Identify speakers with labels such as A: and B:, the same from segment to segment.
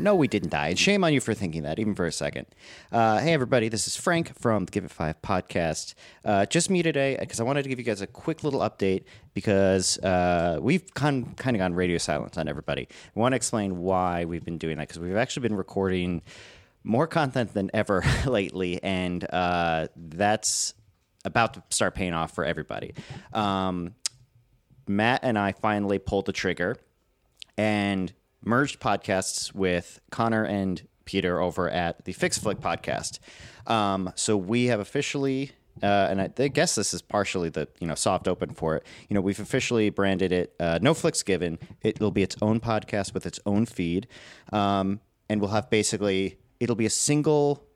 A: No, we didn't die. And shame on you for thinking that, even for a second. Uh, hey, everybody, this is Frank from the Give It Five podcast. Uh, just me today because I wanted to give you guys a quick little update because uh, we've kind kind of gone radio silence on everybody. I want to explain why we've been doing that because we've actually been recording more content than ever lately, and uh, that's about to start paying off for everybody. Um, Matt and I finally pulled the trigger and merged podcasts with Connor and Peter over at the Fix Flick podcast. Um, so we have officially, uh, and I, I guess this is partially the you know soft open for it. You know, we've officially branded it uh, No Flicks Given. It'll be its own podcast with its own feed, um, and we'll have basically it'll be a single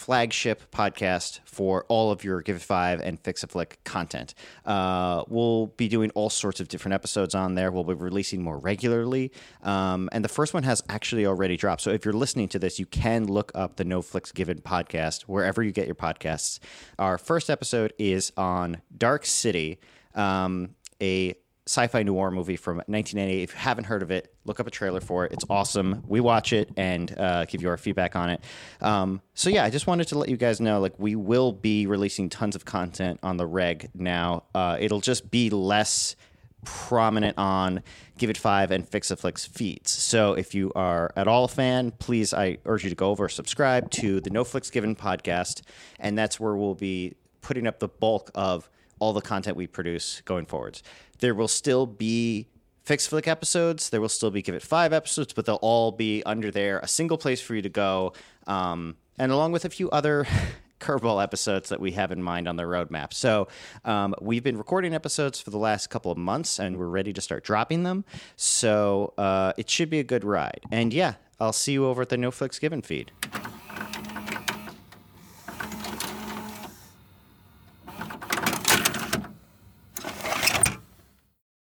A: flagship podcast for all of your Give It Five and Fix a Flick content. Uh, we'll be doing all sorts of different episodes on there. We'll be releasing more regularly. Um, and the first one has actually already dropped. So if you're listening to this, you can look up the No Flicks Given podcast wherever you get your podcasts. Our first episode is on Dark City, um, a sci-fi noir movie from 1998. If you haven't heard of it, look up a trailer for it. It's awesome. We watch it and uh, give you our feedback on it. Um, so yeah, I just wanted to let you guys know, like we will be releasing tons of content on the reg now. Uh, it'll just be less prominent on Give It Five and Fix a Flicks feeds. So if you are at all a fan, please I urge you to go over subscribe to the No Flicks Given podcast, and that's where we'll be putting up the bulk of all the content we produce going forwards. There will still be Fix Flick episodes. There will still be Give It Five episodes, but they'll all be under there, a single place for you to go, um, and along with a few other curveball episodes that we have in mind on the roadmap. So um, we've been recording episodes for the last couple of months, and we're ready to start dropping them. So uh, it should be a good ride. And yeah, I'll see you over at the No Flicks Given feed.